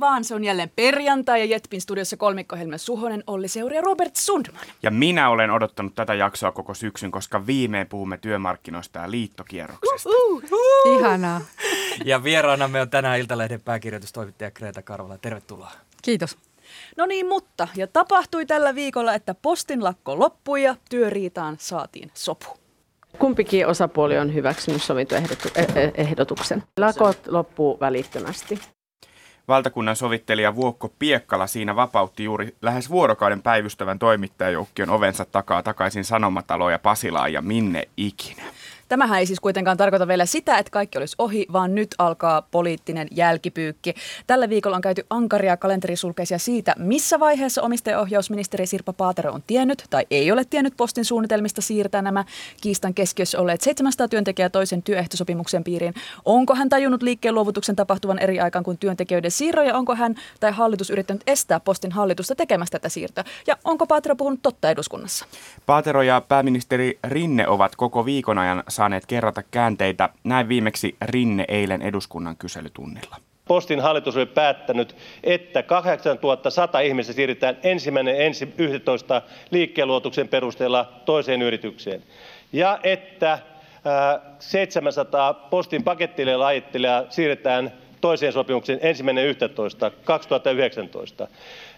Vaan, se on jälleen perjantai ja Jetpin studiossa kolmikko Helme Suhonen, Olli Seuri ja Robert Sundman. Ja minä olen odottanut tätä jaksoa koko syksyn, koska viimein puhumme työmarkkinoista ja liittokierroksesta. Ihanaa. Ja vieraanamme on tänään Iltalehden pääkirjoitustoimittaja Kreta Karvala. Tervetuloa. Kiitos. No niin, mutta ja tapahtui tällä viikolla, että postin lakko loppui ja saatiin sopu. Kumpikin osapuoli on hyväksynyt sovintoehdotuksen. Lakot loppuu välittömästi. Valtakunnan sovittelija Vuokko Piekkala siinä vapautti juuri lähes vuorokauden päivystävän toimittajajoukkion ovensa takaa takaisin Sanomataloon ja Pasilaan ja minne ikinä. Tämähän ei siis kuitenkaan tarkoita vielä sitä, että kaikki olisi ohi, vaan nyt alkaa poliittinen jälkipyykki. Tällä viikolla on käyty ankaria kalenterisulkeisia siitä, missä vaiheessa omistajaohjausministeri Sirpa Paatero on tiennyt tai ei ole tiennyt postin suunnitelmista siirtää nämä kiistan keskiössä olleet 700 työntekijää toisen työehtosopimuksen piiriin. Onko hän tajunnut liikkeen luovutuksen tapahtuvan eri aikaan kuin työntekijöiden siirro ja onko hän tai hallitus yrittänyt estää postin hallitusta tekemästä tätä siirtoa? Ja onko Paatero puhunut totta eduskunnassa? Paatero ja pääministeri Rinne ovat koko viikon ajan saaneet kerrata käänteitä. Näin viimeksi Rinne eilen eduskunnan kyselytunnilla. Postin hallitus oli päättänyt, että 8100 ihmistä siirretään ensimmäinen ensi 11 liikkeenluotuksen perusteella toiseen yritykseen. Ja että 700 postin pakettilien lajittelijaa siirretään toiseen sopimukseen ensimmäinen 11. 2019.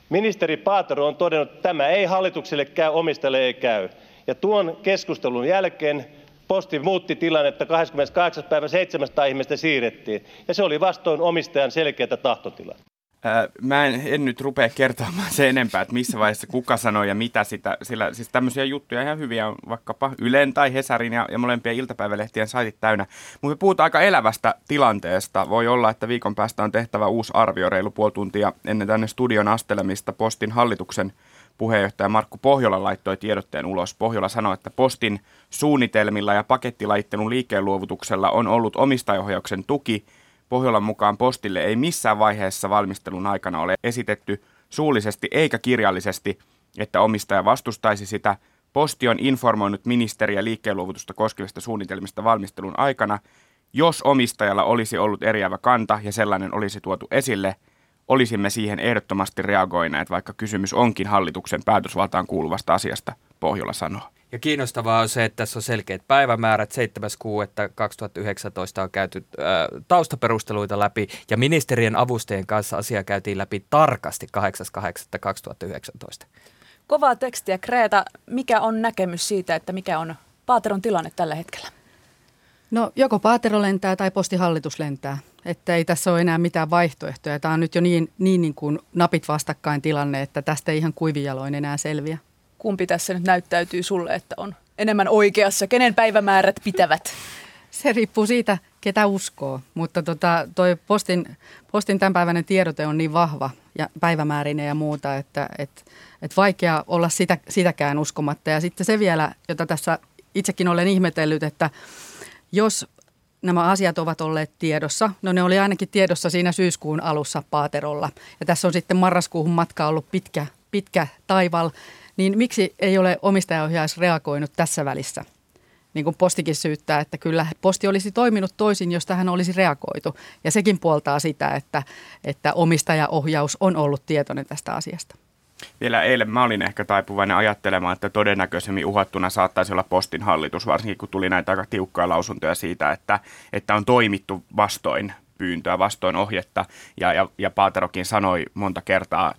Ministeri Paatero on todennut, että tämä ei hallitukselle käy, omistajalle ei käy. Ja tuon keskustelun jälkeen Posti muutti tilannetta 28. päivä 700 ihmistä siirrettiin, ja se oli vastoin omistajan selkeää tahtotilaa. Mä en, en nyt rupea kertomaan se enempää, että missä vaiheessa kuka sanoi ja mitä sitä, sillä siis tämmöisiä juttuja ihan hyviä on vaikkapa Ylen tai Hesarin ja, ja molempien iltapäivälehtien saitit täynnä. Mutta me puhutaan aika elävästä tilanteesta. Voi olla, että viikon päästä on tehtävä uusi arvio reilu puoli tuntia ennen tänne studion astelemista Postin hallituksen puheenjohtaja Markku Pohjola laittoi tiedotteen ulos. Pohjola sanoi, että Postin suunnitelmilla ja pakettilaittelun liikkeenluovutuksella on ollut omistajohjauksen tuki. Pohjolan mukaan Postille ei missään vaiheessa valmistelun aikana ole esitetty suullisesti eikä kirjallisesti, että omistaja vastustaisi sitä. Posti on informoinut ministeriä liikkeenluovutusta koskevista suunnitelmista valmistelun aikana. Jos omistajalla olisi ollut eriävä kanta ja sellainen olisi tuotu esille – olisimme siihen ehdottomasti reagoineet, vaikka kysymys onkin hallituksen päätösvaltaan kuuluvasta asiasta, Pohjola sanoo. Ja kiinnostavaa on se, että tässä on selkeät päivämäärät. 7.6.2019 on käyty äh, taustaperusteluita läpi ja ministerien avustajien kanssa asia käytiin läpi tarkasti 8.8.2019. Kovaa tekstiä. Kreeta, mikä on näkemys siitä, että mikä on Paateron tilanne tällä hetkellä? No joko Paatero lentää tai postihallitus lentää. Että ei tässä ole enää mitään vaihtoehtoja. Tämä on nyt jo niin, niin, niin kuin napit vastakkain tilanne, että tästä ei ihan kuivijaloin enää selviä. Kumpi tässä nyt näyttäytyy sulle, että on enemmän oikeassa? Kenen päivämäärät pitävät? Se riippuu siitä, ketä uskoo. Mutta tota, toi postin, postin tämänpäiväinen tiedote on niin vahva ja päivämäärinen ja muuta, että et, et vaikea olla sitä, sitäkään uskomatta. Ja sitten se vielä, jota tässä itsekin olen ihmetellyt, että jos nämä asiat ovat olleet tiedossa. No ne oli ainakin tiedossa siinä syyskuun alussa Paaterolla. Ja tässä on sitten marraskuuhun matka ollut pitkä, pitkä taival. Niin miksi ei ole omistajaohjaus reagoinut tässä välissä? Niin kuin postikin syyttää, että kyllä posti olisi toiminut toisin, jos tähän olisi reagoitu. Ja sekin puoltaa sitä, että, että omistajaohjaus on ollut tietoinen tästä asiasta. Vielä eilen mä olin ehkä taipuvainen ajattelemaan, että todennäköisemmin uhattuna saattaisi olla postin hallitus, varsinkin kun tuli näitä aika tiukkaa lausuntoja siitä, että, että on toimittu vastoin pyyntöä, vastoin ohjetta. Ja, ja, ja Paaterokin sanoi monta kertaa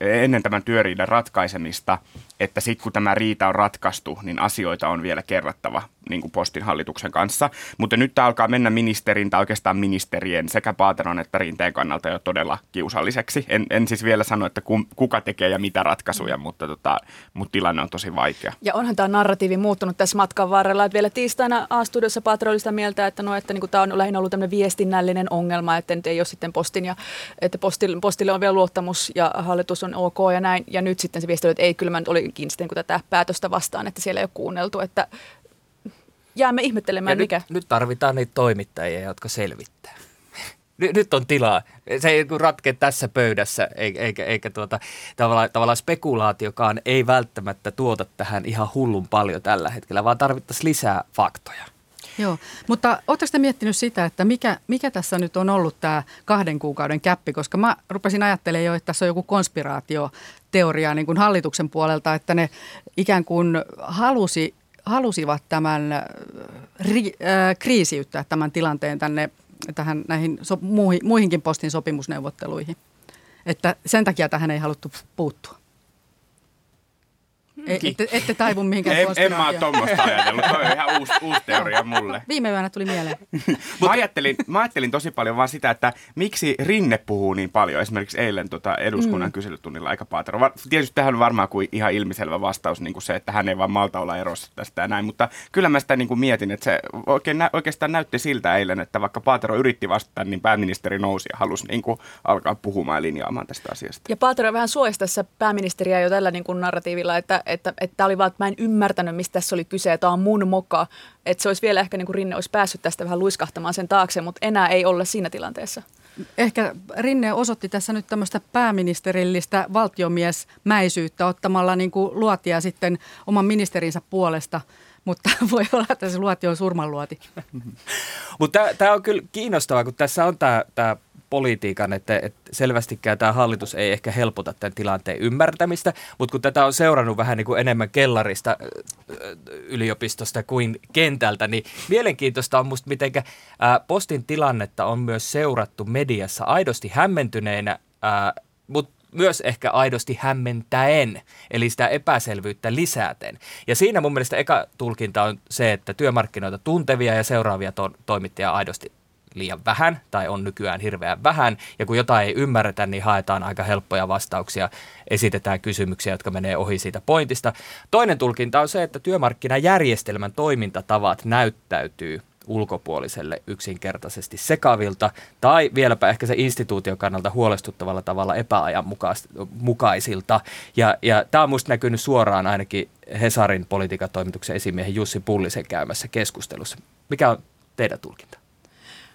ennen tämän työriidan ratkaisemista, että sitten kun tämä riita on ratkaistu, niin asioita on vielä kerrattava niin kuin postin hallituksen kanssa. Mutta nyt tämä alkaa mennä ministerin tai oikeastaan ministerien sekä Paateron että Rinteen kannalta jo todella kiusalliseksi. En, en siis vielä sano, että kuka tekee ja mitä ratkaisuja, mutta, tota, mutta tilanne on tosi vaikea. Ja onhan tämä narratiivi muuttunut tässä matkan varrella. Että vielä tiistaina A-studiossa Paatero oli sitä mieltä, että, no, että niin tämä on lähinnä ollut tämmöinen viestinnällinen ongelma, että nyt ei ole sitten postin ja että postille, postille on vielä luottamus ja hallitus on ok ja näin. Ja nyt sitten se viesti oli, että ei, kyllä mä nyt oli muutenkin sitten kun tätä päätöstä vastaan, että siellä ei ole kuunneltu, että jäämme ihmettelemään, Ja mikä... Nyt, nyt tarvitaan niitä toimittajia, jotka selvittää. Nyt, nyt on tilaa. Se ei kun ratkea tässä pöydässä, eikä, eikä, tuota, tavallaan, tavallaan spekulaatiokaan ei välttämättä tuota tähän ihan hullun paljon tällä hetkellä, vaan tarvittaisiin lisää faktoja. Joo, mutta oletteko te miettinyt sitä, että mikä, mikä tässä nyt on ollut tämä kahden kuukauden käppi, koska mä rupesin ajattelemaan jo, että tässä on joku konspiraatioteoria niin kuin hallituksen puolelta, että ne ikään kuin halusi, halusivat tämän äh, ri, äh, kriisiyttää tämän tilanteen tänne tähän näihin so, muihin, muihinkin postin sopimusneuvotteluihin. Että sen takia tähän ei haluttu puuttua. Ei, ette, ette taivu mihinkään En, en mä ole tuommoista ajatellut. Toi on ihan uusi, uusi teoria mulle. Viime yönä tuli mieleen. Mä ajattelin, mä ajattelin tosi paljon vaan sitä, että miksi Rinne puhuu niin paljon esimerkiksi eilen tota eduskunnan mm. kyselytunnilla aika Paatero. Tietysti tähän on varmaan kuin ihan ilmiselvä vastaus niin kuin se, että hän ei vaan malta olla erossa tästä ja näin, mutta kyllä mä sitä niin kuin mietin, että se oikein, nä- oikeastaan näytti siltä eilen, että vaikka Paatero yritti vastata, niin pääministeri nousi ja halusi niin kuin alkaa puhumaan ja linjaamaan tästä asiasta. Ja Paatero vähän suojasi tässä pääministeriä jo tällä niin kuin narratiivilla, että, että, että oli vaan, että mä en ymmärtänyt, mistä tässä oli kyse, tämä on mun moka. Että se olisi vielä ehkä niin kuin Rinne olisi päässyt tästä vähän luiskahtamaan sen taakse, mutta enää ei olla siinä tilanteessa. Ehkä Rinne osoitti tässä nyt tämmöistä pääministerillistä valtiomiesmäisyyttä ottamalla niin kuin luotia sitten oman ministerinsä puolesta, mutta voi olla, että se luoti on surmanluoti. Mutta tämä on kyllä kiinnostavaa, kun tässä on tämä politiikan, että, että selvästikään tämä hallitus ei ehkä helpota tämän tilanteen ymmärtämistä, mutta kun tätä on seurannut vähän niin kuin enemmän kellarista yliopistosta kuin kentältä, niin mielenkiintoista on musta miten postin tilannetta on myös seurattu mediassa aidosti hämmentyneenä, mutta myös ehkä aidosti hämmentäen, eli sitä epäselvyyttä lisäten. Ja siinä mun mielestä eka tulkinta on se, että työmarkkinoita tuntevia ja seuraavia to- toimittajia aidosti liian vähän tai on nykyään hirveän vähän. Ja kun jotain ei ymmärretä, niin haetaan aika helppoja vastauksia, esitetään kysymyksiä, jotka menee ohi siitä pointista. Toinen tulkinta on se, että työmarkkinajärjestelmän toimintatavat näyttäytyy ulkopuoliselle yksinkertaisesti sekavilta tai vieläpä ehkä se instituution kannalta huolestuttavalla tavalla epäajanmukaisilta. Ja, ja tämä on minusta näkynyt suoraan ainakin Hesarin politiikatoimituksen esimiehen Jussi Pullisen käymässä keskustelussa. Mikä on teidän tulkinta?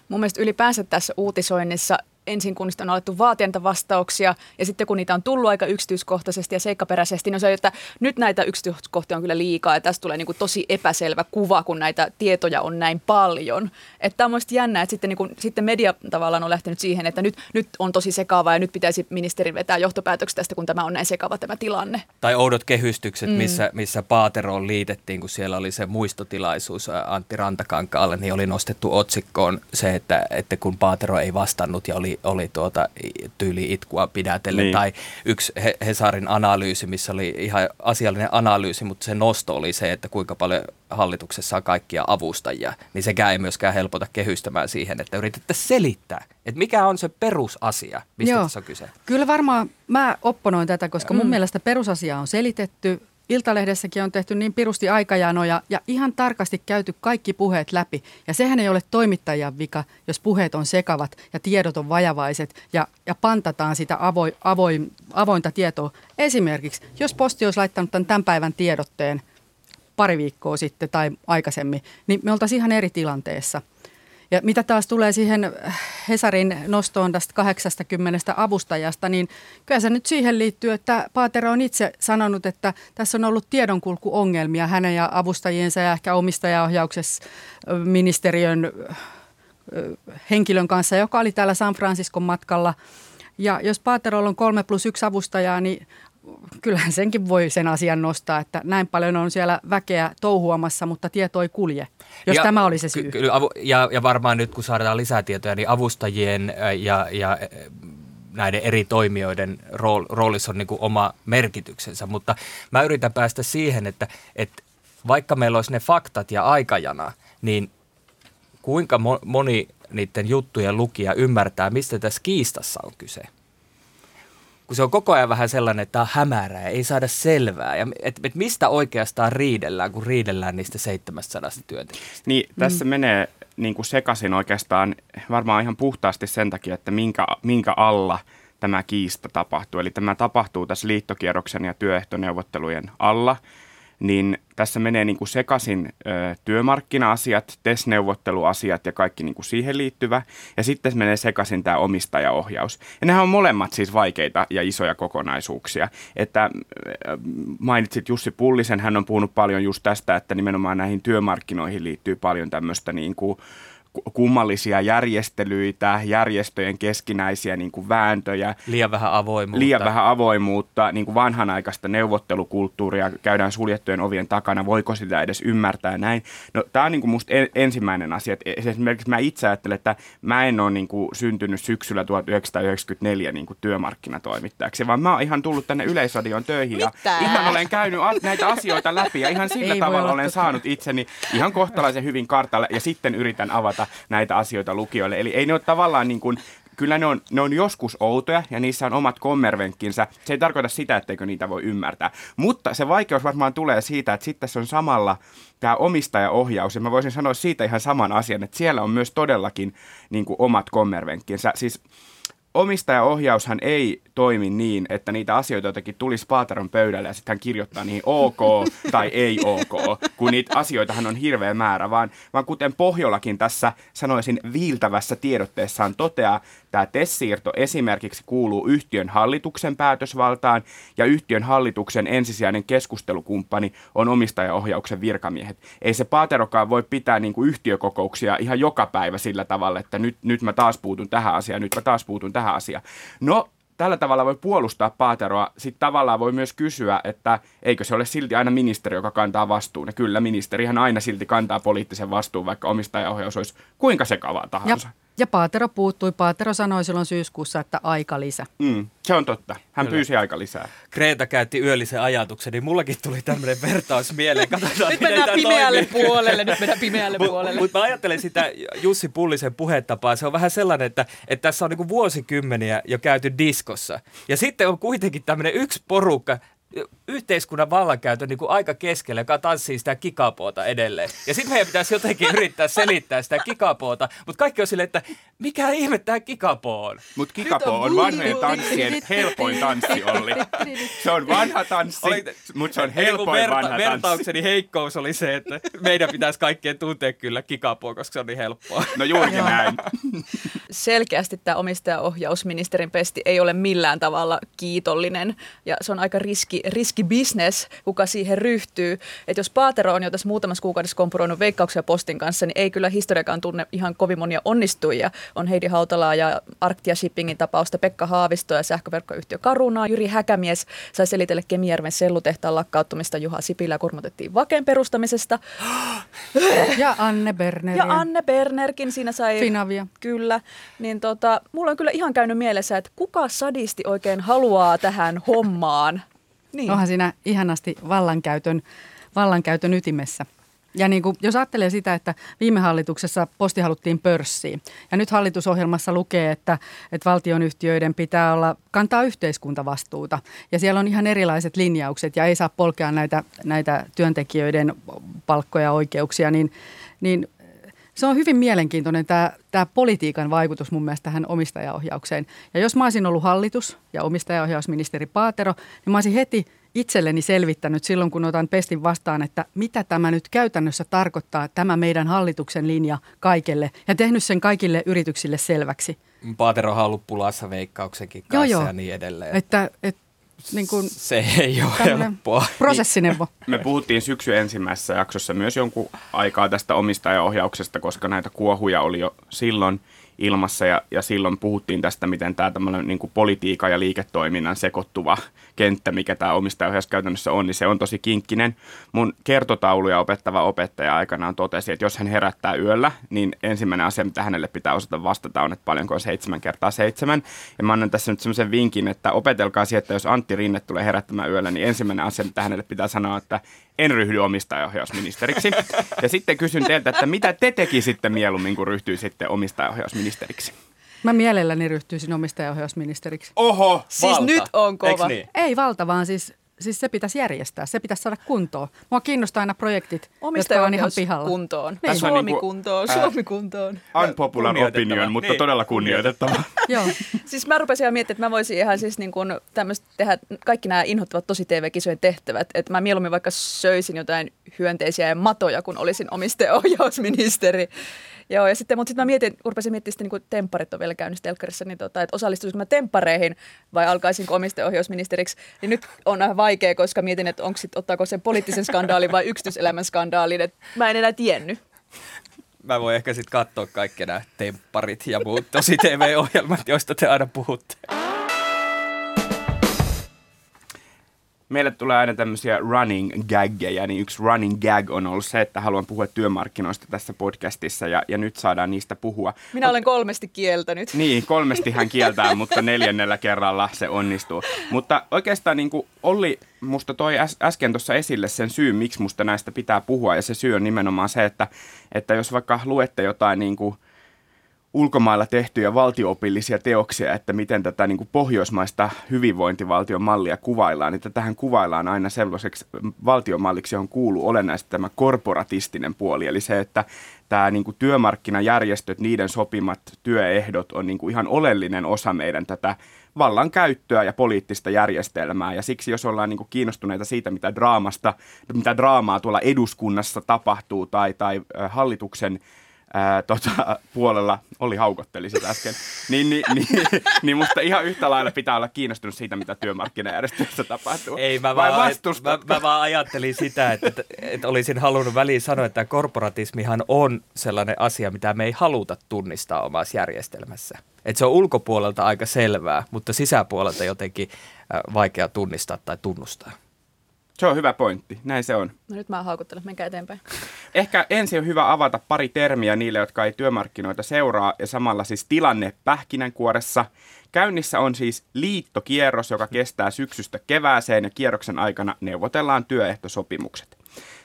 Mun mielestä ylipäänsä tässä uutisoinnissa ensin kun niistä on alettu vaatia niitä vastauksia ja sitten kun niitä on tullut aika yksityiskohtaisesti ja seikkaperäisesti, niin on se, että nyt näitä yksityiskohtia on kyllä liikaa ja tästä tulee niin kuin tosi epäselvä kuva, kun näitä tietoja on näin paljon. Että tämä on mielestäni jännä, että sitten, niin kuin, sitten media tavallaan on lähtenyt siihen, että nyt, nyt on tosi sekava ja nyt pitäisi ministerin vetää johtopäätökset tästä, kun tämä on näin sekava tämä tilanne. Tai oudot kehystykset, mm. missä, missä Paateroon liitettiin, kun siellä oli se muistotilaisuus Antti Rantakankaalle, niin oli nostettu otsikkoon se, että, että kun Paatero ei vastannut ja oli oli tuota tyyli itkua pidätellen. Niin. Tai yksi Hesarin analyysi, missä oli ihan asiallinen analyysi, mutta se nosto oli se, että kuinka paljon hallituksessa on kaikkia avustajia. Niin sekään ei myöskään helpota kehystämään siihen, että yritettäisiin selittää, että mikä on se perusasia, mistä Joo. tässä on kyse. Kyllä varmaan mä opponoin tätä, koska mun mm. mielestä perusasia on selitetty Iltalehdessäkin on tehty niin pirusti aikajanoja ja ihan tarkasti käyty kaikki puheet läpi. Ja sehän ei ole toimittajan vika, jos puheet on sekavat ja tiedot on vajavaiset ja, ja pantataan sitä avoin, avoin, avointa tietoa. Esimerkiksi, jos posti olisi laittanut tämän, tämän päivän tiedotteen pari viikkoa sitten tai aikaisemmin, niin me oltaisiin ihan eri tilanteessa – ja mitä taas tulee siihen Hesarin nostoon tästä 80 avustajasta, niin kyllä se nyt siihen liittyy, että Paatero on itse sanonut, että tässä on ollut tiedonkulkuongelmia hänen ja avustajiensa ja ehkä omistajaohjauksessa ministeriön henkilön kanssa, joka oli täällä San Franciscon matkalla. Ja jos Paaterolla on kolme plus yksi avustajaa, niin kyllähän senkin voi sen asian nostaa, että näin paljon on siellä väkeä touhuamassa, mutta tieto ei kulje, jos ja, tämä oli se syy. Ky- avu, ja, ja varmaan nyt kun saadaan lisää tietoja, niin avustajien ja, ja näiden eri toimijoiden rool, roolissa on niin kuin oma merkityksensä, mutta mä yritän päästä siihen, että, että vaikka meillä olisi ne faktat ja aikajana, niin kuinka moni niiden juttujen lukija ymmärtää, mistä tässä kiistassa on kyse? Kun se on koko ajan vähän sellainen, että tämä on hämärää ja ei saada selvää. Ja et, et mistä oikeastaan riidellään, kun riidellään niistä 700 työntekijästä? Niin, tässä mm. menee niin kuin sekaisin oikeastaan varmaan ihan puhtaasti sen takia, että minkä, minkä alla tämä kiista tapahtuu. Eli tämä tapahtuu tässä liittokierroksen ja työehtoneuvottelujen alla – niin tässä menee niin kuin sekaisin ö, työmarkkina-asiat, TES-neuvotteluasiat ja kaikki niin kuin siihen liittyvä. Ja sitten menee sekaisin tämä omistajaohjaus. Ja nehän on molemmat siis vaikeita ja isoja kokonaisuuksia. Että mainitsit Jussi Pullisen, hän on puhunut paljon just tästä, että nimenomaan näihin työmarkkinoihin liittyy paljon tämmöistä niin kuin kummallisia järjestelyitä, järjestöjen keskinäisiä niin kuin vääntöjä. Liian vähän avoimuutta. Liian vähän avoimuutta, niin kuin vanhanaikaista neuvottelukulttuuria käydään suljettujen ovien takana, voiko sitä edes ymmärtää näin. No, tämä on niin kuin musta ensimmäinen asia. Että esimerkiksi mä itse ajattelen, että mä en ole niin kuin syntynyt syksyllä 1994 niin kuin työmarkkinatoimittajaksi, vaan mä oon ihan tullut tänne Yleisradion töihin ja Mitä? ihan olen käynyt näitä asioita läpi ja ihan sillä Ei tavalla olen totta. saanut itseni ihan kohtalaisen hyvin kartalle ja sitten yritän avata näitä asioita lukijoille. Eli ei ne ole tavallaan niin kuin, kyllä ne on, ne on joskus outoja ja niissä on omat kommervenkkinsä. Se ei tarkoita sitä, etteikö niitä voi ymmärtää. Mutta se vaikeus varmaan tulee siitä, että sitten tässä on samalla tämä omistajaohjaus. Ja mä voisin sanoa siitä ihan saman asian, että siellä on myös todellakin niin kuin omat kommervenkkinsä. Siis omistajaohjaushan ei toimi niin, että niitä asioita jotenkin tulisi Paateron pöydälle ja sitten hän kirjoittaa niihin ok tai ei ok, kun niitä asioitahan on hirveä määrä, vaan, vaan kuten Pohjolakin tässä sanoisin viiltävässä tiedotteessaan toteaa, tämä TES-siirto esimerkiksi kuuluu yhtiön hallituksen päätösvaltaan ja yhtiön hallituksen ensisijainen keskustelukumppani on omistajaohjauksen virkamiehet. Ei se Paaterokaan voi pitää niin kuin yhtiökokouksia ihan joka päivä sillä tavalla, että nyt, nyt mä taas puutun tähän asiaan, nyt mä taas puutun tähän asiaan. No, tällä tavalla voi puolustaa Paateroa. Sitten tavallaan voi myös kysyä, että eikö se ole silti aina ministeri, joka kantaa vastuun. Ja kyllä, ministerihän aina silti kantaa poliittisen vastuun, vaikka omistajaohjaus olisi kuinka sekavaa tahansa. Ja Paatero puuttui. Paatero sanoi silloin syyskuussa, että aika lisä. Mm, se on totta. Hän Kyllä. pyysi aika lisää. Kreta käytti yöllisen ajatuksen, niin mullakin tuli tämmöinen vertaus mieleen. Katsotaan, Nyt mennään pimeälle toimii. puolelle, nyt mennään pimeälle puolelle. Mutta mä ajattelen sitä Jussi Pullisen puhetapaa. Se on vähän sellainen, että, että tässä on niinku vuosikymmeniä jo käyty diskossa. Ja sitten on kuitenkin tämmöinen yksi porukka, yhteiskunnan vallankäytön niin kuin aika keskellä, joka tanssii sitä kikapoota edelleen. Ja sitten meidän pitäisi jotenkin yrittää selittää sitä kikapoota, mutta kaikki on silleen, että mikä ihme tämä kikapo on? Mutta kikapo on vanhojen tanssien helpoin tanssi, Olli. Se on vanha tanssi, mutta se on helpoin verta- vanha tanssi. vertaukseni heikkous oli se, että meidän pitäisi kaikkien tuntea kyllä kikapoa, koska se on niin helppoa. No juurikin näin. Selkeästi tämä omistajaohjausministerin pesti ei ole millään tavalla kiitollinen ja se on aika riski, riski business, kuka siihen ryhtyy. Et jos Paatero on jo tässä muutamassa kuukaudessa kompuroinut veikkauksia postin kanssa, niin ei kyllä historiakaan tunne ihan kovin monia onnistujia. On Heidi Hautalaa ja Arctia Shippingin tapausta, Pekka Haavisto ja sähköverkkoyhtiö Carunaa. Jyri Häkämies sai selitellä Kemijärven sellutehtaan lakkauttamista. Juha Sipilä kurmotettiin Vaken perustamisesta. Ja Anne Berner. Ja Anne Bernerkin siinä sai... Finavia. Kyllä. Niin tota, mulla on kyllä ihan käynyt mielessä, että kuka sadisti oikein haluaa tähän hommaan. Niin. Onhan siinä ihanasti vallankäytön, vallankäytön ytimessä. Ja niin kuin, jos ajattelee sitä, että viime hallituksessa posti haluttiin pörssiin ja nyt hallitusohjelmassa lukee, että, että valtionyhtiöiden pitää olla, kantaa yhteiskuntavastuuta ja siellä on ihan erilaiset linjaukset ja ei saa polkea näitä, näitä työntekijöiden palkkoja ja oikeuksia, niin, niin se on hyvin mielenkiintoinen tämä, tämä politiikan vaikutus mun mielestä tähän omistajaohjaukseen. Ja jos mä olisin ollut hallitus ja omistajaohjausministeri Paatero, niin mä olisin heti itselleni selvittänyt silloin, kun otan pestin vastaan, että mitä tämä nyt käytännössä tarkoittaa, tämä meidän hallituksen linja kaikille, ja tehnyt sen kaikille yrityksille selväksi. Paaterohan on ollut pulassa veikkauksenkin Joo, kanssa joo. ja niin edelleen. Että, että niin kuin se ei ole helppoa. prosessineuvo. Me puhuttiin syksyn ensimmäisessä jaksossa myös jonkun aikaa tästä omistajaohjauksesta, koska näitä kuohuja oli jo silloin ilmassa ja, ja silloin puhuttiin tästä, miten tämä tämmöinen niin politiikan ja liiketoiminnan sekoittuva kenttä, mikä tämä omistajaohjaus käytännössä on, niin se on tosi kinkkinen. Mun kertotauluja opettava opettaja aikanaan totesi, että jos hän herättää yöllä, niin ensimmäinen asia, mitä hänelle pitää osata vastata on, että paljonko on seitsemän kertaa seitsemän. Ja mä annan tässä nyt semmoisen vinkin, että opetelkaa siihen, että jos Antti Rinne tulee herättämään yöllä, niin ensimmäinen asia, mitä hänelle pitää sanoa, että en ryhdy omistajaohjausministeriksi. Ja sitten kysyn teiltä, että mitä te tekisitte mieluummin, kun ryhtyisitte omistajaohjausministeriksi? Mä mielelläni ryhtyisin omistajaohjausministeriksi. Oho! Siis Valta. nyt on kova. Niin? Ei valta, vaan siis siis se pitäisi järjestää, se pitäisi saada kuntoon. Mua kiinnostaa aina projektit, jotka on ihan pihalla. kuntoon. Niin. Suomi niinku, kuntoon, Suomi kuntoon. Unpopular opinion, mutta Niin. todella kunnioitettava. Joo. Siis mä rupesin ihan miettimään, että mä voisin ihan siis niin kuin tämmöistä tehdä kaikki nämä inhottavat tosi TV-kisojen tehtävät. Että mä mieluummin vaikka söisin jotain hyönteisiä ja matoja, kun olisin omistajaohjausministeri. Joo, ja sitten, mutta sitten mä mietin, kun rupesin miettimään sitten, niin kuin tempparit on vielä käynnissä telkkarissa, niin tota, että osallistuisinko mä temppareihin vai alkaisinko omistajaohjausministeriksi. Niin nyt on vähän vaikea, koska mietin, että onko sit, ottaako sen poliittisen skandaalin vai yksityiselämän skandaalin. Että mä en enää tiennyt. Mä voin ehkä sitten katsoa kaikki nämä tempparit ja muut tosi TV-ohjelmat, joista te aina puhutte. Meille tulee aina tämmöisiä running gaggeja, niin yksi running gag on ollut se, että haluan puhua työmarkkinoista tässä podcastissa ja, ja nyt saadaan niistä puhua. Minä olen kolmesti kieltänyt. Niin, kolmesti hän kieltää, mutta neljännellä kerralla se onnistuu. Mutta oikeastaan niin kuin Olli musta toi äs, äsken tuossa esille sen syyn, miksi musta näistä pitää puhua. Ja se syy on nimenomaan se, että, että jos vaikka luette jotain niin kuin ulkomailla tehtyjä valtioopillisia teoksia, että miten tätä niin kuin pohjoismaista hyvinvointivaltion mallia kuvaillaan, niin tätähän kuvaillaan aina sellaiseksi valtiomalliksi, johon kuuluu olennaisesti tämä korporatistinen puoli, eli se, että tämä niin kuin työmarkkinajärjestöt, niiden sopimat työehdot on niin kuin ihan oleellinen osa meidän tätä vallan käyttöä ja poliittista järjestelmää. Ja siksi jos ollaan niin kuin kiinnostuneita siitä, mitä draamasta, mitä draamaa tuolla eduskunnassa tapahtuu tai, tai hallituksen ää, tota, puolella, oli haukotteli sitä äsken, niin, niin, niin, niin musta ihan yhtä lailla pitää olla kiinnostunut siitä, mitä työmarkkinajärjestöissä tapahtuu. Ei, mä Vai vaan, mä, mä vaan ajattelin sitä, että, että, että olisin halunnut väliin sanoa, että korporatismihan on sellainen asia, mitä me ei haluta tunnistaa omassa järjestelmässä. Että se on ulkopuolelta aika selvää, mutta sisäpuolelta jotenkin vaikea tunnistaa tai tunnustaa. Se on hyvä pointti, näin se on. No nyt mä haukuttelen, menkää eteenpäin. Ehkä ensin on hyvä avata pari termiä niille, jotka ei työmarkkinoita seuraa, ja samalla siis tilanne pähkinänkuoressa. Käynnissä on siis liittokierros, joka kestää syksystä kevääseen, ja kierroksen aikana neuvotellaan työehtosopimukset.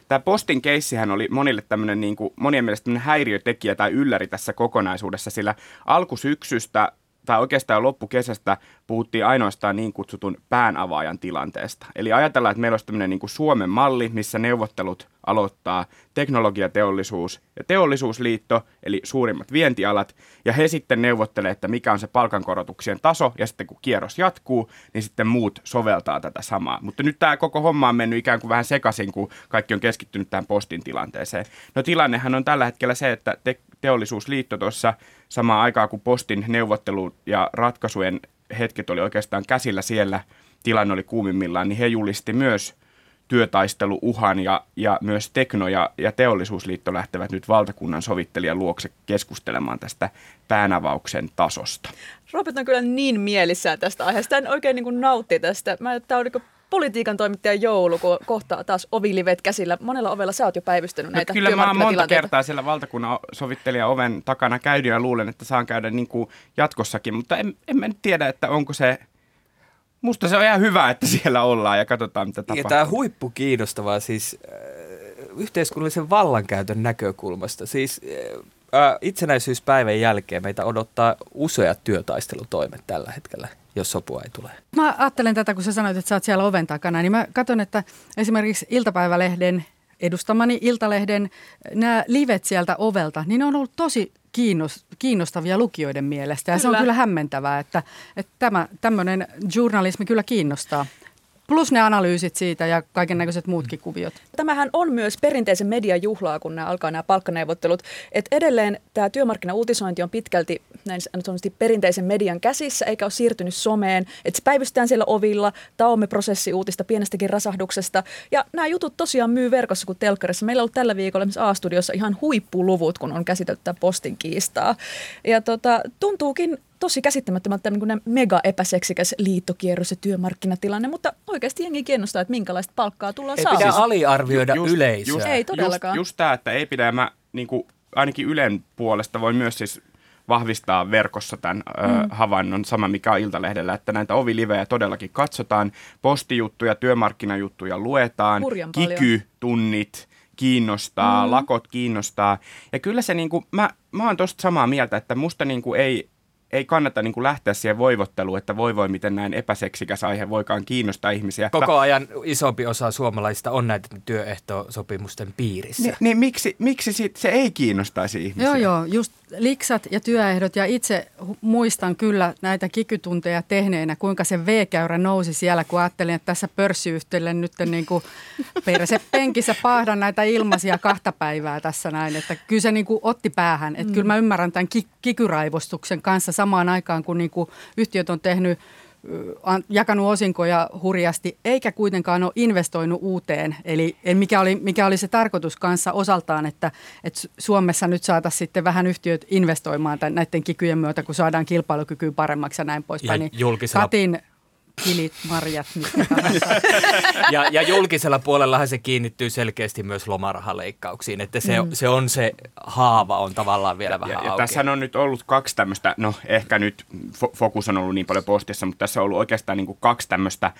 Tämä Postin keissihän oli monille tämmöinen, niin kuin, monien mielestä häiriötekijä tai ylläri tässä kokonaisuudessa, sillä alkusyksystä tai oikeastaan loppukesästä puhuttiin ainoastaan niin kutsutun päänavaajan tilanteesta. Eli ajatellaan, että meillä olisi tämmöinen niin kuin Suomen malli, missä neuvottelut aloittaa teknologiateollisuus ja teollisuusliitto, eli suurimmat vientialat, ja he sitten neuvottelee, että mikä on se palkankorotuksien taso, ja sitten kun kierros jatkuu, niin sitten muut soveltaa tätä samaa. Mutta nyt tämä koko homma on mennyt ikään kuin vähän sekaisin, kun kaikki on keskittynyt tähän postin tilanteeseen. No tilannehan on tällä hetkellä se, että te- teollisuusliitto tuossa samaan aikaan, kun postin neuvottelu ja ratkaisujen hetket oli oikeastaan käsillä siellä, tilanne oli kuumimmillaan, niin he julisti myös työtaisteluuhan ja, ja myös Tekno- ja, ja Teollisuusliitto lähtevät nyt valtakunnan sovittelijan luokse keskustelemaan tästä päänavauksen tasosta. Robert on kyllä niin mielissään tästä aiheesta. Hän oikein niin nautti tästä. Mä, tämä on niin kuin politiikan toimittajan joulu, kun kohtaa taas ovilivet käsillä. Monella ovella sä oot jo päivystänyt No, näitä kyllä mä oon monta kertaa siellä valtakunnan sovittelijan oven takana käynyt ja luulen, että saan käydä niin kuin jatkossakin, mutta en, en mä nyt tiedä, että onko se... Musta se on ihan hyvä, että siellä ollaan ja katsotaan, mitä Ja tapahtuu. tämä on huippu kiinnostavaa siis äh, yhteiskunnallisen vallankäytön näkökulmasta. Siis äh, itsenäisyyspäivän jälkeen meitä odottaa useat työtaistelutoimet tällä hetkellä, jos sopua ei tule. Mä ajattelen tätä, kun sä sanoit, että sä oot siellä oven takana, niin mä katson, että esimerkiksi iltapäivälehden, edustamani Iltalehden, nämä livet sieltä ovelta, niin ne on ollut tosi kiinnostavia lukijoiden mielestä. Ja se on Kyllä. kyllä hämmentävää, että, että tämä, tämmöinen journalismi kyllä kiinnostaa. Plus ne analyysit siitä ja kaiken näköiset muutkin kuviot. Tämähän on myös perinteisen median juhlaa, kun nämä alkaa nämä palkkaneuvottelut. Et edelleen tämä työmarkkinauutisointi on pitkälti näin sanotusti perinteisen median käsissä, eikä ole siirtynyt someen. Se päivystetään siellä ovilla, taomme prosessi uutista pienestäkin rasahduksesta. Ja nämä jutut tosiaan myy verkossa kuin telkkarissa. Meillä on ollut tällä viikolla esimerkiksi A-studiossa ihan huippuluvut, kun on käsitelty tätä postin kiistaa. Ja tota, tuntuukin tosi käsittämättömältä niin kuin mega epäseksikäs liittokierros ja työmarkkinatilanne, mutta oikeasti jengi kiinnostaa, että minkälaista palkkaa tullaan Ei saamaan. pidä aliarvioida yleisöä. Just, Ei todellakaan. Just, just tämä, että ei pidä, mä niin kuin, ainakin Ylen puolesta voi myös siis vahvistaa verkossa tämän mm. ö, havainnon, sama mikä on Iltalehdellä, että näitä ovilivejä todellakin katsotaan, postijuttuja, työmarkkinajuttuja luetaan, Hurjan paljon. kiky-tunnit kiinnostaa, mm. lakot kiinnostaa. Ja kyllä se, niin kuin, mä, mä oon tosta samaa mieltä, että musta niin kuin ei, ei kannata niin kuin lähteä siihen voivotteluun, että voi voi miten näin epäseksikäs aihe voikaan kiinnostaa ihmisiä. Koko ajan isompi osa suomalaisista on näiden työehtosopimusten piirissä. Niin, niin miksi, miksi sit se ei kiinnostaisi ihmisiä? Joo, joo, just liksat ja työehdot ja itse muistan kyllä näitä kikytunteja tehneenä, kuinka se V-käyrä nousi siellä, kun ajattelin, että tässä pörssiyhtiölle nyt niin kuin perse penkissä pahdan näitä ilmaisia kahta päivää tässä näin, että kyllä se niin kuin otti päähän, että mm. kyllä mä ymmärrän tämän ki- kikyraivostuksen kanssa samaan aikaan, kun niin kuin yhtiöt on tehnyt jakanut osinkoja hurjasti, eikä kuitenkaan ole investoinut uuteen. Eli mikä oli, mikä oli se tarkoitus kanssa osaltaan, että, että Su- Suomessa nyt saataisiin sitten vähän yhtiöt investoimaan tämän, näiden kikyjen myötä, kun saadaan kilpailukykyä paremmaksi ja näin poispäin. Ja Niin julkisella- Katin kilit, marjat, mitkä. Ja, ja julkisella puolellahan se kiinnittyy selkeästi myös lomarahaleikkauksiin, että se, mm. se on se haava on tavallaan vielä vähän ja, ja auki. tässä on nyt ollut kaksi tämmöistä, no ehkä nyt fo- fokus on ollut niin paljon postissa, mutta tässä on ollut oikeastaan niin kuin kaksi tämmöistä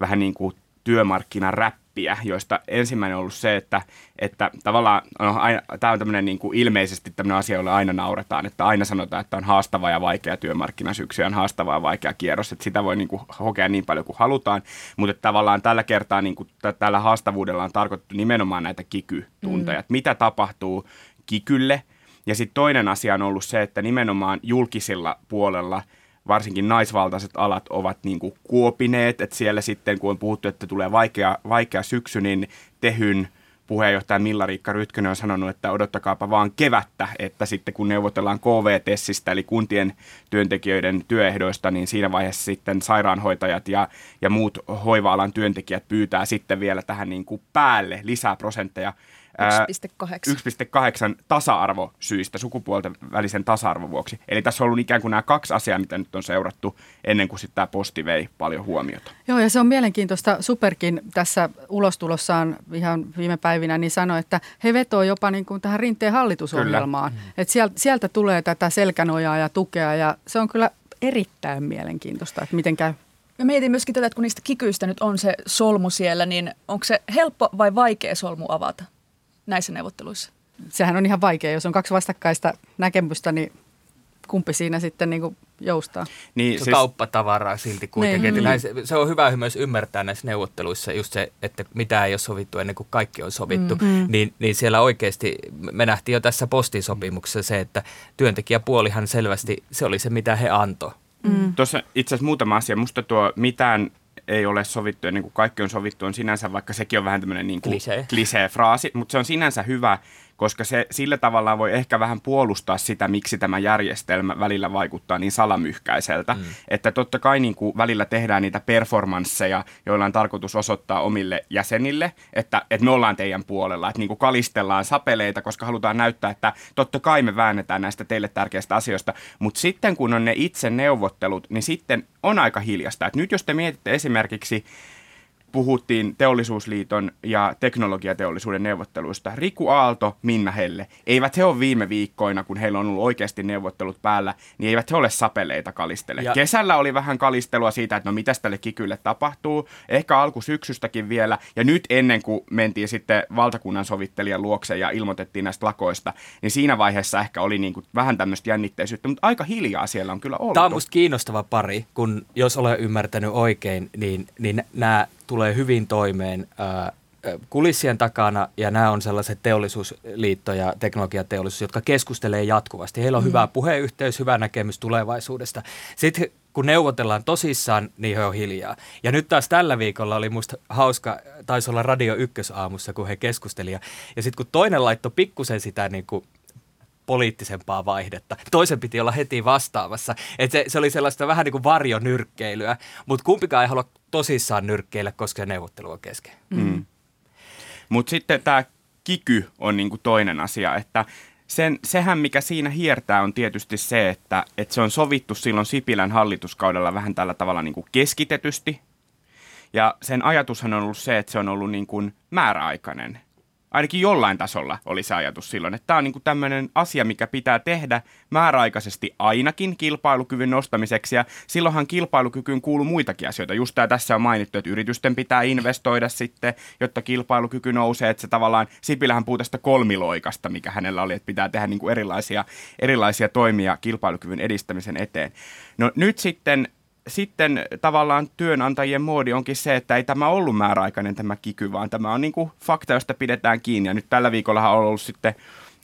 vähän niin kuin työmarkkinaräppiä, joista ensimmäinen on ollut se, että, että tavallaan no, aina, tämä on tämmöinen niin kuin ilmeisesti tämmöinen asia, jolle aina nauretaan, että aina sanotaan, että on haastava ja vaikea työmarkkinasyksy, on haastava ja vaikea kierros, että sitä voi niin kuin hokea niin paljon kuin halutaan, mutta että tavallaan tällä kertaa niin kuin t- tällä haastavuudella on tarkoitettu nimenomaan näitä kikytunteja, mm. että mitä tapahtuu kikylle, ja sitten toinen asia on ollut se, että nimenomaan julkisilla puolella varsinkin naisvaltaiset alat ovat niin kuin kuopineet, että siellä sitten kun on puhuttu, että tulee vaikea, vaikea syksy, niin Tehyn puheenjohtaja Milla-Riikka Rytkönen on sanonut, että odottakaapa vaan kevättä, että sitten kun neuvotellaan KVTSistä eli kuntien työntekijöiden työehdoista, niin siinä vaiheessa sitten sairaanhoitajat ja, ja muut hoiva-alan työntekijät pyytää sitten vielä tähän niin kuin päälle lisää prosentteja. Ää, 1,8. 1,8 tasa-arvosyistä, sukupuolten välisen tasa-arvon vuoksi. Eli tässä on ollut ikään kuin nämä kaksi asiaa, mitä nyt on seurattu ennen kuin sitten tämä posti vei paljon huomiota. Joo, ja se on mielenkiintoista. Superkin tässä ulostulossaan ihan viime päivinä niin sanoi, että he vetoo jopa niin kuin tähän rinteen hallitusohjelmaan. Että sieltä, sieltä tulee tätä selkänojaa ja tukea, ja se on kyllä erittäin mielenkiintoista, että miten käy. Mä mietin myöskin tätä, että kun niistä kikyistä nyt on se solmu siellä, niin onko se helppo vai vaikea solmu avata näissä neuvotteluissa? Sehän on ihan vaikea, jos on kaksi vastakkaista näkemystä, niin kumpi siinä sitten niin kuin joustaa. Niin, se on kauppatavaraa silti kuitenkin. Niin. Niin. Näin, se, se on hyvä myös ymmärtää näissä neuvotteluissa just se, että mitä ei ole sovittu ennen kuin kaikki on sovittu. Mm. Niin, niin siellä oikeasti, me nähtiin jo tässä postisopimuksessa se, että työntekijäpuolihan selvästi, se oli se mitä he antoi. Mm. Tuossa itse asiassa muutama asia. Musta tuo mitään ei ole sovittu ennen kuin kaikki on sovittu on sinänsä, vaikka sekin on vähän tämmöinen niin kuin Klisee. klisee-fraasi, mutta se on sinänsä hyvä, koska se sillä tavalla voi ehkä vähän puolustaa sitä, miksi tämä järjestelmä välillä vaikuttaa niin salamyhkäiseltä. Mm. Että totta kai niin kuin välillä tehdään niitä performansseja, joilla on tarkoitus osoittaa omille jäsenille, että, että me ollaan teidän puolella, että niin kuin kalistellaan sapeleita, koska halutaan näyttää, että totta kai me väännetään näistä teille tärkeistä asioista, mutta sitten kun on ne itse neuvottelut, niin sitten on aika hiljasta. Et nyt jos te mietitte esimerkiksi puhuttiin teollisuusliiton ja teknologiateollisuuden neuvotteluista. Riku Aalto, Minna Helle, eivät he ole viime viikkoina, kun heillä on ollut oikeasti neuvottelut päällä, niin eivät he ole sapeleita kalistele. Ja. Kesällä oli vähän kalistelua siitä, että no mitäs tälle kikylle tapahtuu, ehkä alkusyksystäkin vielä, ja nyt ennen kuin mentiin sitten valtakunnan sovittelijan luokse ja ilmoitettiin näistä lakoista, niin siinä vaiheessa ehkä oli niin kuin vähän tämmöistä jännitteisyyttä, mutta aika hiljaa siellä on kyllä ollut. Tämä on musta kiinnostava pari, kun jos olen ymmärtänyt oikein, niin, niin nämä tulee hyvin toimeen ää, kulissien takana ja nämä on sellaiset teollisuusliitto ja teknologiateollisuus, jotka keskustelee jatkuvasti. Heillä on mm. hyvä puheyhteys, hyvä näkemys tulevaisuudesta. Sitten kun neuvotellaan tosissaan, niin he on hiljaa. Ja nyt taas tällä viikolla oli musta hauska, taisi olla Radio Ykkösaamussa, kun he keskustelivat. Ja sitten kun toinen laittoi pikkusen sitä niin kuin poliittisempaa vaihdetta. Toisen piti olla heti vastaamassa. Et se, se oli sellaista vähän niin kuin varjonyrkkeilyä, mutta kumpikaan ei halua tosissaan nyrkkeillä, koska neuvottelu on kesken. Mm. Mutta sitten tämä kiky on niinku toinen asia, että sen, sehän mikä siinä hiertää on tietysti se, että, että se on sovittu silloin Sipilän hallituskaudella vähän tällä tavalla niinku keskitetysti. Ja sen ajatushan on ollut se, että se on ollut niin kuin määräaikainen Ainakin jollain tasolla oli se ajatus silloin, että tämä on niin tämmöinen asia, mikä pitää tehdä määräaikaisesti ainakin kilpailukyvyn nostamiseksi. Ja silloinhan kilpailukykyyn kuuluu muitakin asioita. Just tämä tässä on mainittu, että yritysten pitää investoida sitten, jotta kilpailukyky nousee. Että se tavallaan, Sipilähän puhuu tästä kolmiloikasta, mikä hänellä oli, että pitää tehdä niin kuin erilaisia, erilaisia toimia kilpailukyvyn edistämisen eteen. No nyt sitten sitten tavallaan työnantajien moodi onkin se, että ei tämä ollut määräaikainen tämä kiky, vaan tämä on niin kuin fakta, josta pidetään kiinni. Ja nyt tällä viikolla on ollut sitten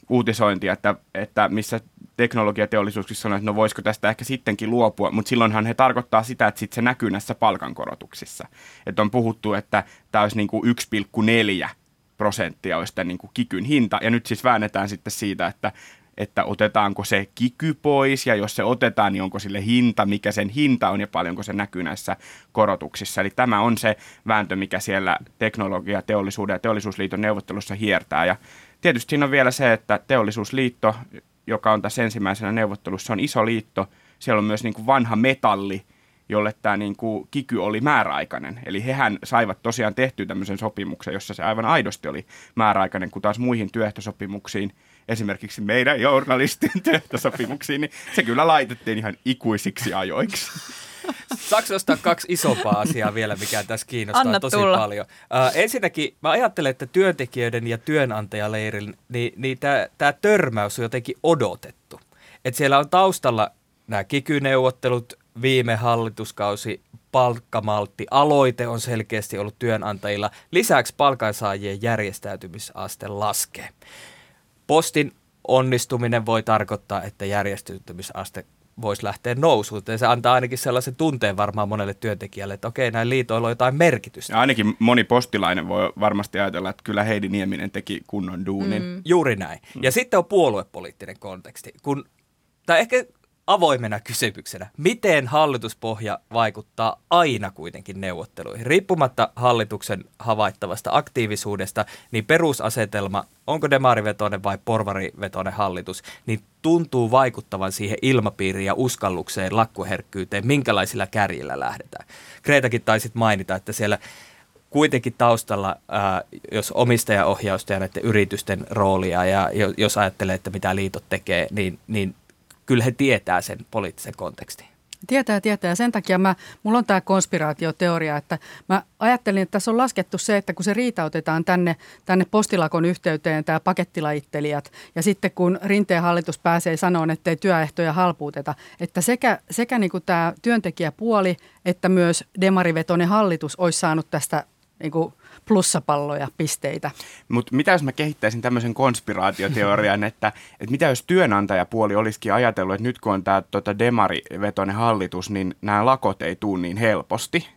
uutisointia, että, että missä teknologiateollisuuksissa sanoo, että no voisiko tästä ehkä sittenkin luopua, mutta silloinhan he tarkoittaa sitä, että sitten se näkyy näissä palkankorotuksissa. Että on puhuttu, että tämä olisi niin kuin 1,4 prosenttia olisi tämän niin kuin kikyn hinta, ja nyt siis väännetään sitten siitä, että että otetaanko se kiky pois ja jos se otetaan, niin onko sille hinta, mikä sen hinta on ja paljonko se näkyy näissä korotuksissa. Eli tämä on se vääntö, mikä siellä teknologia, teollisuuden ja teollisuusliiton neuvottelussa hiertää. Ja tietysti siinä on vielä se, että teollisuusliitto, joka on tässä ensimmäisenä neuvottelussa, on iso liitto. Siellä on myös niin kuin vanha metalli, jolle tämä niin kuin kiky oli määräaikainen. Eli hehän saivat tosiaan tehtyä tämmöisen sopimuksen, jossa se aivan aidosti oli määräaikainen, kun taas muihin työehtosopimuksiin – esimerkiksi meidän journalistien työhtösopimuksiin, niin se kyllä laitettiin ihan ikuisiksi ajoiksi. Saanko nostaa kaksi isompaa asiaa vielä, mikä tässä kiinnostaa Anna tosi tulla. paljon? Uh, ensinnäkin mä ajattelen, että työntekijöiden ja työnantajaleirin, niin, niin tämä törmäys on jotenkin odotettu. Että siellä on taustalla nämä kikyneuvottelut, viime hallituskausi, palkkamaltti, aloite on selkeästi ollut työnantajilla. Lisäksi palkansaajien järjestäytymisaste laskee. Postin onnistuminen voi tarkoittaa, että järjestäytymisaste voisi lähteä nousuun. Ja se antaa ainakin sellaisen tunteen varmaan monelle työntekijälle, että okei, näin liitoilla on jotain merkitystä. Ja ainakin moni postilainen voi varmasti ajatella, että kyllä Heidi Nieminen teki kunnon duunin. Mm. Juuri näin. Ja sitten on puoluepoliittinen konteksti. Kun, tai ehkä avoimena kysymyksenä, miten hallituspohja vaikuttaa aina kuitenkin neuvotteluihin? Riippumatta hallituksen havaittavasta aktiivisuudesta, niin perusasetelma, onko demarivetoinen vai porvarivetoinen hallitus, niin tuntuu vaikuttavan siihen ilmapiiriin ja uskallukseen, lakkuherkkyyteen, minkälaisilla kärjillä lähdetään. Kreetakin taisit mainita, että siellä kuitenkin taustalla, ää, jos omistajaohjausta ja näiden yritysten roolia ja jos ajattelee, että mitä liitot tekee, niin, niin kyllä he tietää sen poliittisen kontekstin. Tietää, tietää. Sen takia mä, mulla on tämä konspiraatioteoria, että mä ajattelin, että tässä on laskettu se, että kun se riitautetaan tänne, tänne postilakon yhteyteen, tämä pakettilajittelijat, ja sitten kun Rinteen hallitus pääsee sanoon, että ei työehtoja halpuuteta, että sekä, sekä niin tämä työntekijäpuoli että myös demarivetoinen hallitus olisi saanut tästä niin kuin plussapalloja, pisteitä. Mutta mitä jos mä kehittäisin tämmöisen konspiraatioteorian, että, että mitä jos työnantajapuoli olisikin ajatellut, että nyt kun on tämä tota demarivetoinen hallitus, niin nämä lakot ei tule niin helposti,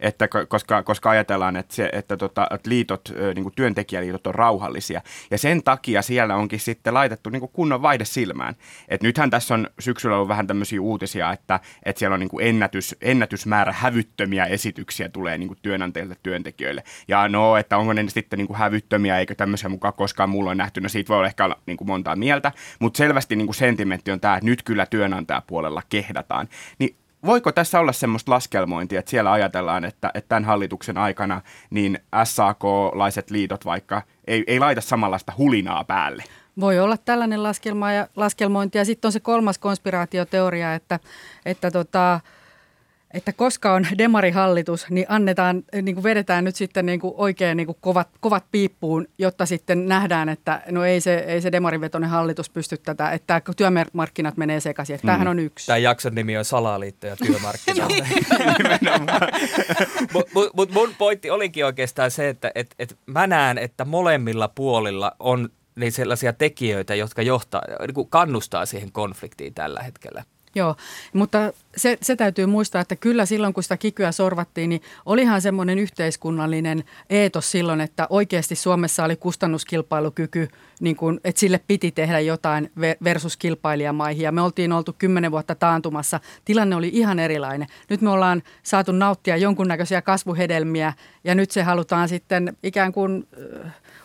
että koska, koska ajatellaan, että, se, että, tota, että liitot, niin kuin työntekijäliitot on rauhallisia. Ja sen takia siellä onkin sitten laitettu niin kuin kunnon vaihde silmään. Et nythän tässä on syksyllä ollut vähän tämmöisiä uutisia, että, että siellä on niin kuin ennätys, ennätysmäärä hävyttömiä esityksiä tulee niin kuin työnantajilta työntekijöille. Ja no, että onko ne sitten niin kuin hävyttömiä, eikö tämmöisiä mukaan koskaan mulla on nähty, no siitä voi olla ehkä olla niin kuin montaa mieltä, mutta selvästi niin kuin sentimentti on tämä, että nyt kyllä työnantajapuolella kehdataan. Niin voiko tässä olla semmoista laskelmointia, että siellä ajatellaan, että, että tämän hallituksen aikana niin SAK-laiset liitot vaikka ei, ei laita samanlaista hulinaa päälle? Voi olla tällainen laskelma ja, laskelmointi. Ja sitten on se kolmas konspiraatioteoria, että, että tota, että koska on demarihallitus, niin annetaan, niin kuin vedetään nyt sitten niin kuin oikein niin kuin kovat, kovat piippuun, jotta sitten nähdään, että no ei se, ei se demarivetoinen hallitus pysty tätä, että työmarkkinat menee sekaisin. Että mm. tämähän on yksi. Tämä jakson nimi on Salaliitto ja työmarkkinat. Mutta mut, mut mun pointti olikin oikeastaan se, että et, et mä näen, että molemmilla puolilla on niin sellaisia tekijöitä, jotka johtaa, niin kannustaa siihen konfliktiin tällä hetkellä. Joo, mutta se, se täytyy muistaa, että kyllä silloin kun sitä kikyä sorvattiin, niin olihan semmoinen yhteiskunnallinen eetos silloin, että oikeasti Suomessa oli kustannuskilpailukyky, niin kuin, että sille piti tehdä jotain versus kilpailijamaihin. Ja me oltiin oltu kymmenen vuotta taantumassa. Tilanne oli ihan erilainen. Nyt me ollaan saatu nauttia jonkunnäköisiä kasvuhedelmiä ja nyt se halutaan sitten ikään kuin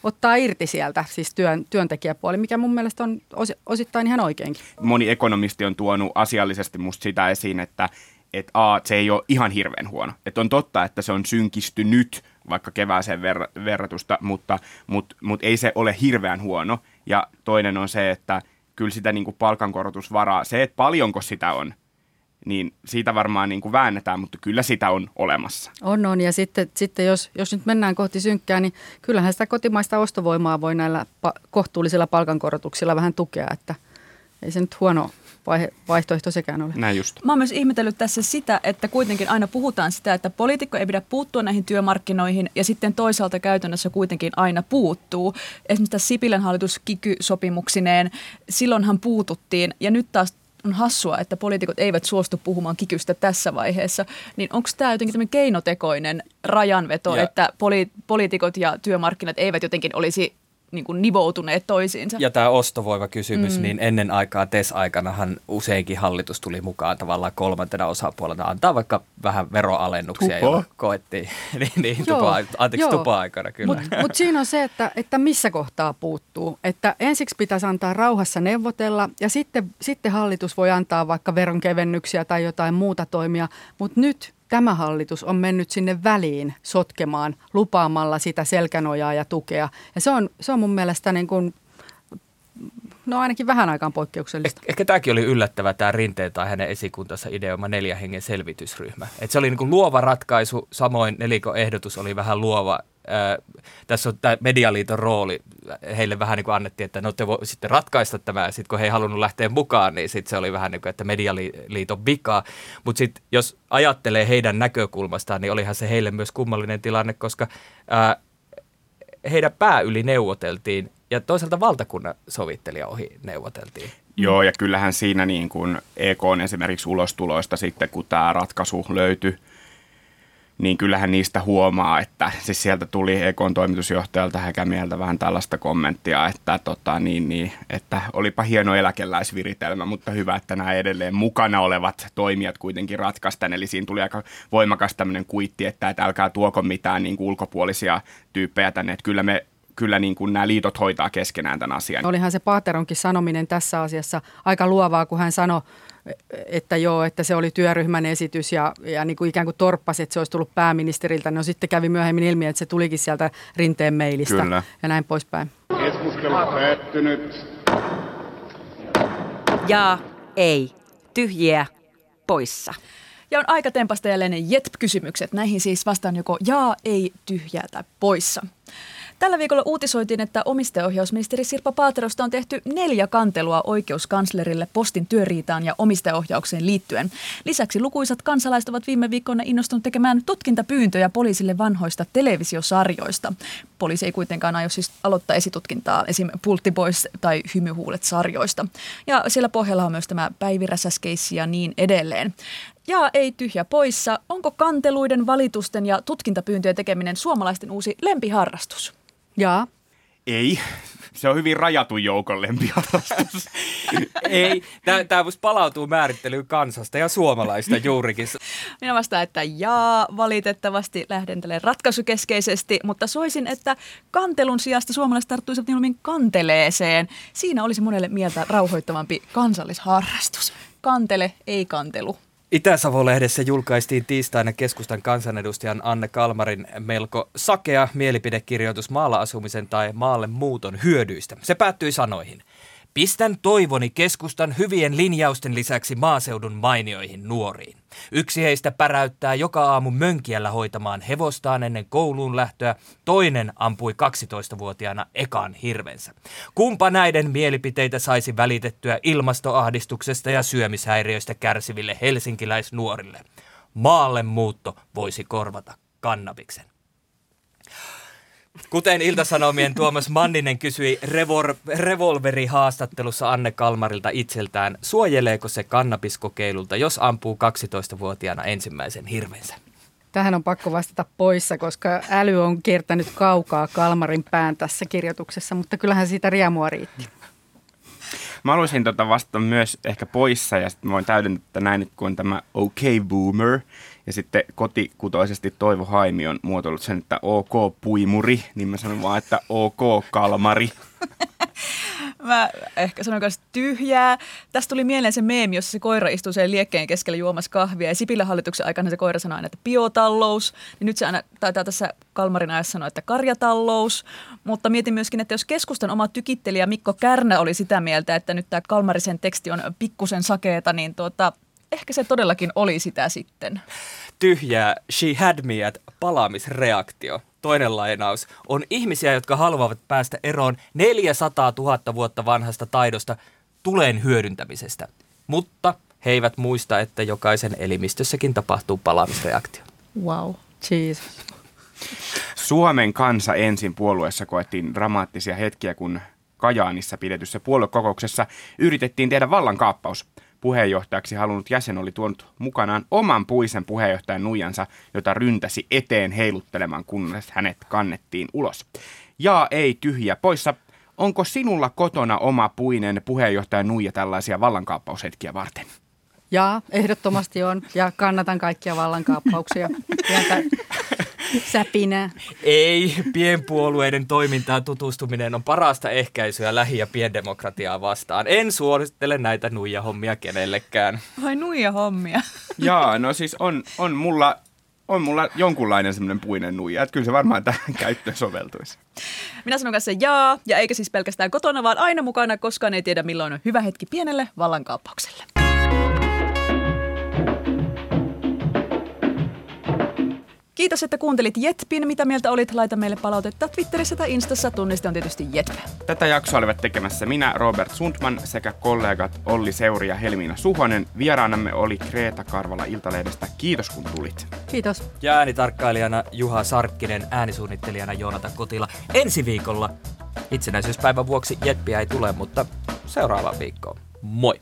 ottaa irti sieltä, siis työn, työntekijäpuoli, mikä mun mielestä on osittain ihan oikeinkin. Moni ekonomisti on tuonut asiallisesti musta sitä esiin, että että A, se ei ole ihan hirveän huono. Että on totta, että se on synkistynyt vaikka kevääseen ver- verratusta, mutta, mutta, mutta ei se ole hirveän huono. Ja toinen on se, että kyllä sitä niin palkankorotusvaraa, se, että paljonko sitä on, niin siitä varmaan niin kuin väännetään, mutta kyllä sitä on olemassa. On, on. Ja sitten, sitten jos, jos nyt mennään kohti synkkää, niin kyllähän sitä kotimaista ostovoimaa voi näillä pa- kohtuullisilla palkankorotuksilla vähän tukea, että ei se nyt huono vaihe, vaihtoehto sekään ole. Näin just. Mä oon myös ihmetellyt tässä sitä, että kuitenkin aina puhutaan sitä, että poliitikko ei pidä puuttua näihin työmarkkinoihin ja sitten toisaalta käytännössä kuitenkin aina puuttuu. Esimerkiksi tässä Sipilän hallitus kiky-sopimuksineen, silloinhan puututtiin ja nyt taas on hassua, että poliitikot eivät suostu puhumaan kikystä tässä vaiheessa, niin onko tämä jotenkin tämmöinen keinotekoinen rajanveto, Ja- että poli- poliitikot ja työmarkkinat eivät jotenkin olisi niin kuin nivoutuneet toisiinsa? Ja tämä ostovoimakysymys, mm. niin ennen aikaa TES-aikanahan useinkin hallitus tuli mukaan tavallaan kolmantena osapuolena antaa vaikka vähän veroalennuksia, Tupo. joilla koettiin. niin, niin tupa, anteeksi, tupa-aikana kyllä. Mutta mut siinä on se, että, että missä kohtaa puuttuu. Että ensiksi pitäisi antaa rauhassa neuvotella ja sitten, sitten hallitus voi antaa vaikka veronkevennyksiä tai jotain muuta toimia. Mutta nyt tämä hallitus on mennyt sinne väliin sotkemaan lupaamalla sitä selkänojaa ja tukea. Ja se on, se on mun mielestä niin kuin, no ainakin vähän aikaan poikkeuksellista. Eh- Ehkä tämäkin oli yllättävä, tämä Rinteen tai hänen esikuntansa ideoima neljän hengen selvitysryhmä. Et se oli niin kuin luova ratkaisu, samoin nelikon ehdotus oli vähän luova. Tässä on tämä Medialiiton rooli, heille vähän niin kuin annettiin, että no te voi sitten ratkaista tämä, ja sitten kun he ei halunnut lähteä mukaan, niin sitten se oli vähän niin kuin, että Medialiiton vika. Mutta sitten jos ajattelee heidän näkökulmastaan, niin olihan se heille myös kummallinen tilanne, koska ää, heidän pää yli neuvoteltiin ja toisaalta valtakunnan sovittelija ohi neuvoteltiin. Joo, ja kyllähän siinä niin kuin EK on esimerkiksi ulostuloista sitten, kun tämä ratkaisu löytyi, niin kyllähän niistä huomaa, että siis sieltä tuli EKn toimitusjohtajalta Häkämieltä vähän tällaista kommenttia, että, tota, niin, niin, että olipa hieno eläkeläisviritelmä, mutta hyvä, että nämä edelleen mukana olevat toimijat kuitenkin ratkaistaan. Eli siinä tuli aika voimakas tämmöinen kuitti, että, että älkää tuoko mitään niin kuin ulkopuolisia tyyppejä tänne, että kyllä me kyllä niin kuin nämä liitot hoitaa keskenään tämän asian. Olihan se Paateronkin sanominen tässä asiassa aika luovaa, kun hän sanoi, että joo, että se oli työryhmän esitys ja, ja niin kuin ikään kuin torppasi, että se olisi tullut pääministeriltä. No sitten kävi myöhemmin ilmi, että se tulikin sieltä rinteen mailista Kyllä. ja näin poispäin. Keskustelu päättynyt. Ja ei. Tyhjiä poissa. Ja on aika tempasta jälleen ne JETP-kysymykset. Näihin siis vastaan joko jaa, ei, tyhjää tai poissa. Tällä viikolla uutisoitiin, että omistajaohjausministeri Sirpa Paaterosta on tehty neljä kantelua oikeuskanslerille postin työriitaan ja omistajaohjaukseen liittyen. Lisäksi lukuisat kansalaiset ovat viime viikkoina innostuneet tekemään tutkintapyyntöjä poliisille vanhoista televisiosarjoista. Poliisi ei kuitenkaan aio siis aloittaa esitutkintaa esim. Pultti Boys tai Hymyhuulet sarjoista. Ja siellä pohjalla on myös tämä Päivi Räsäskeissi ja niin edelleen. Ja ei tyhjä poissa. Onko kanteluiden, valitusten ja tutkintapyyntöjen tekeminen suomalaisten uusi lempiharrastus? Ja Ei, se on hyvin rajatun joukon lempiharrastus. Ei, tämä musta palautuu määrittelyyn kansasta ja suomalaista juurikin. Minä vastaan, että jaa, valitettavasti lähden tälle ratkaisukeskeisesti, mutta soisin, että kantelun sijasta suomalaiset tarttuisivat mieluummin kanteleeseen. Siinä olisi monelle mieltä rauhoittavampi kansallisharrastus. Kantele, ei kantelu. Itä-Savo-lehdessä julkaistiin tiistaina keskustan kansanedustajan Anne Kalmarin melko sakea mielipidekirjoitus maalla asumisen tai maalle muuton hyödyistä. Se päättyi sanoihin. Pistän toivoni keskustan hyvien linjausten lisäksi maaseudun mainioihin nuoriin. Yksi heistä päräyttää joka aamu mönkiällä hoitamaan hevostaan ennen kouluun lähtöä, toinen ampui 12-vuotiaana ekan hirvensä. Kumpa näiden mielipiteitä saisi välitettyä ilmastoahdistuksesta ja syömishäiriöistä kärsiville helsinkiläisnuorille? Maalle muutto voisi korvata kannabiksen. Kuten Iltasanomien Tuomas Manninen kysyi revor- revolverihaastattelussa Anne Kalmarilta itseltään, suojeleeko se kannabiskokeilulta, jos ampuu 12-vuotiaana ensimmäisen hirvensä? tähän on pakko vastata poissa, koska äly on kiertänyt kaukaa Kalmarin pään tässä kirjoituksessa, mutta kyllähän siitä riemua riitti. Mä haluaisin tota vastata myös ehkä poissa ja sitten voin täydentää että näin, että kun on tämä OK Boomer ja sitten kotikutoisesti Toivo Haimi on muotoillut sen, että OK Puimuri, niin mä sanon vaan, että OK Kalmari. Mä ehkä sanon myös tyhjää. Tästä tuli mieleen se meemi, jossa se koira istuu sen liekkeen keskellä juomassa kahvia. Ja Sipilän hallituksen aikana se koira sanoi aina, että biotalous. Niin nyt se aina taitaa tässä Kalmarin ajassa sanoa, että karjatalous. Mutta mietin myöskin, että jos keskustan oma tykittelijä Mikko Kärnä oli sitä mieltä, että nyt tämä Kalmarisen teksti on pikkusen sakeeta, niin tuota, ehkä se todellakin oli sitä sitten. Tyhjää, she had me at palaamisreaktio. Toinen lainaus. On ihmisiä, jotka haluavat päästä eroon 400 000 vuotta vanhasta taidosta tulen hyödyntämisestä. Mutta he eivät muista, että jokaisen elimistössäkin tapahtuu palaamisreaktio. Wow. Jesus. Suomen kansa ensin puolueessa koettiin dramaattisia hetkiä, kun Kajaanissa pidetyssä puoluekokouksessa yritettiin tehdä vallankaappaus. Puheenjohtajaksi halunnut jäsen oli tuonut mukanaan oman puisen puheenjohtajan nuijansa, jota ryntäsi eteen heiluttelemaan, kunnes hänet kannettiin ulos. Ja ei tyhjä poissa. Onko sinulla kotona oma puinen puheenjohtajan nuija tällaisia vallankaappaushetkiä varten? Ja ehdottomasti on. Ja kannatan kaikkia vallankaappauksia. Pientä säpinää. Ei, pienpuolueiden toimintaan tutustuminen on parasta ehkäisyä lähi- ja piendemokratiaa vastaan. En suosittele näitä nuija-hommia kenellekään. Vai nuija hommia? Jaa, no siis on, on mulla on mulla jonkunlainen semmoinen puinen nuija, että kyllä se varmaan tähän käyttöön soveltuisi. Minä sanon kanssa jaa, ja eikä siis pelkästään kotona, vaan aina mukana, koskaan ei tiedä milloin on hyvä hetki pienelle vallankaappaukselle. Kiitos, että kuuntelit Jetpin. Mitä mieltä olit? Laita meille palautetta Twitterissä tai Instassa. Tunniste on tietysti Jetpe. Tätä jaksoa olivat tekemässä minä, Robert Sundman, sekä kollegat Olli Seuri ja Helmiina Suhonen. Vieraanamme oli Kreeta Karvala Iltalehdestä. Kiitos kun tulit. Kiitos. Ja äänitarkkailijana Juha Sarkkinen, äänisuunnittelijana Joonata Kotila. Ensi viikolla itsenäisyyspäivän vuoksi Jetpiä ei tule, mutta seuraavaan viikkoon. Moi!